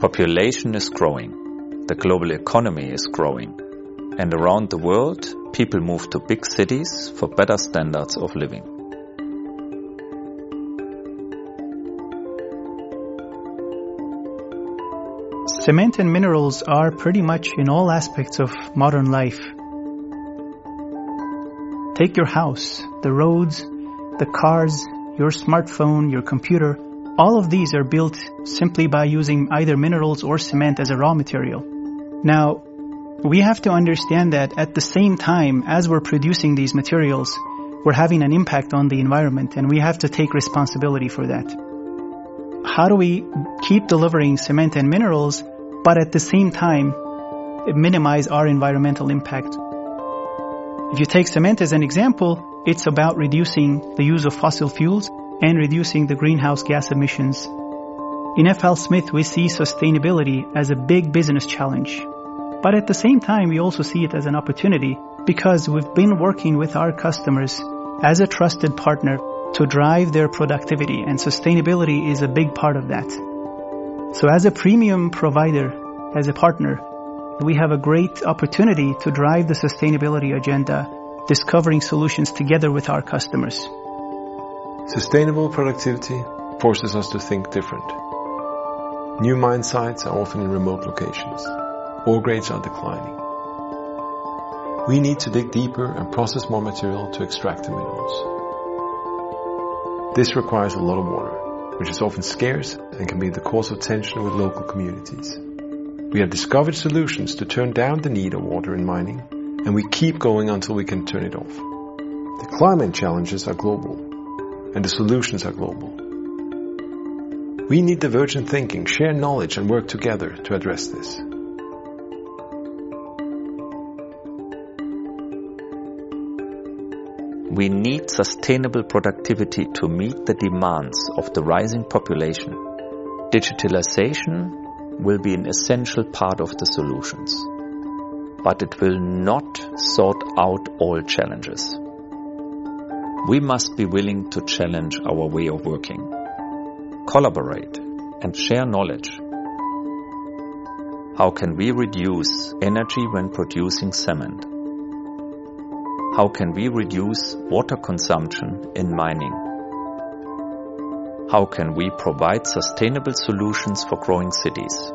Population is growing, the global economy is growing, and around the world, people move to big cities for better standards of living. Cement and minerals are pretty much in all aspects of modern life. Take your house, the roads, the cars, your smartphone, your computer. All of these are built simply by using either minerals or cement as a raw material. Now, we have to understand that at the same time as we're producing these materials, we're having an impact on the environment and we have to take responsibility for that. How do we keep delivering cement and minerals, but at the same time minimize our environmental impact? If you take cement as an example, it's about reducing the use of fossil fuels and reducing the greenhouse gas emissions. In FLSmidth, we see sustainability as a big business challenge. But at the same time, we also see it as an opportunity because we've been working with our customers as a trusted partner to drive their productivity and sustainability is a big part of that. So as a premium provider, as a partner, we have a great opportunity to drive the sustainability agenda, discovering solutions together with our customers. Sustainable productivity forces us to think different. New mine sites are often in remote locations. Ore grades are declining. We need to dig deeper and process more material to extract the minerals. This requires a lot of water, which is often scarce and can be the cause of tension with local communities. We have discovered solutions to turn down the need of water in mining, and we keep going until we can turn it off. The climate challenges are global, and the solutions are global. We need divergent thinking, share knowledge, and work together to address this. We need sustainable productivity to meet the demands of the rising population. Digitalization will be an essential part of the solutions, but it will not sort out all challenges. We must be willing to challenge our way of working, collaborate, and share knowledge. How can we reduce energy when producing cement? How can we reduce water consumption in mining? How can we provide sustainable solutions for growing cities?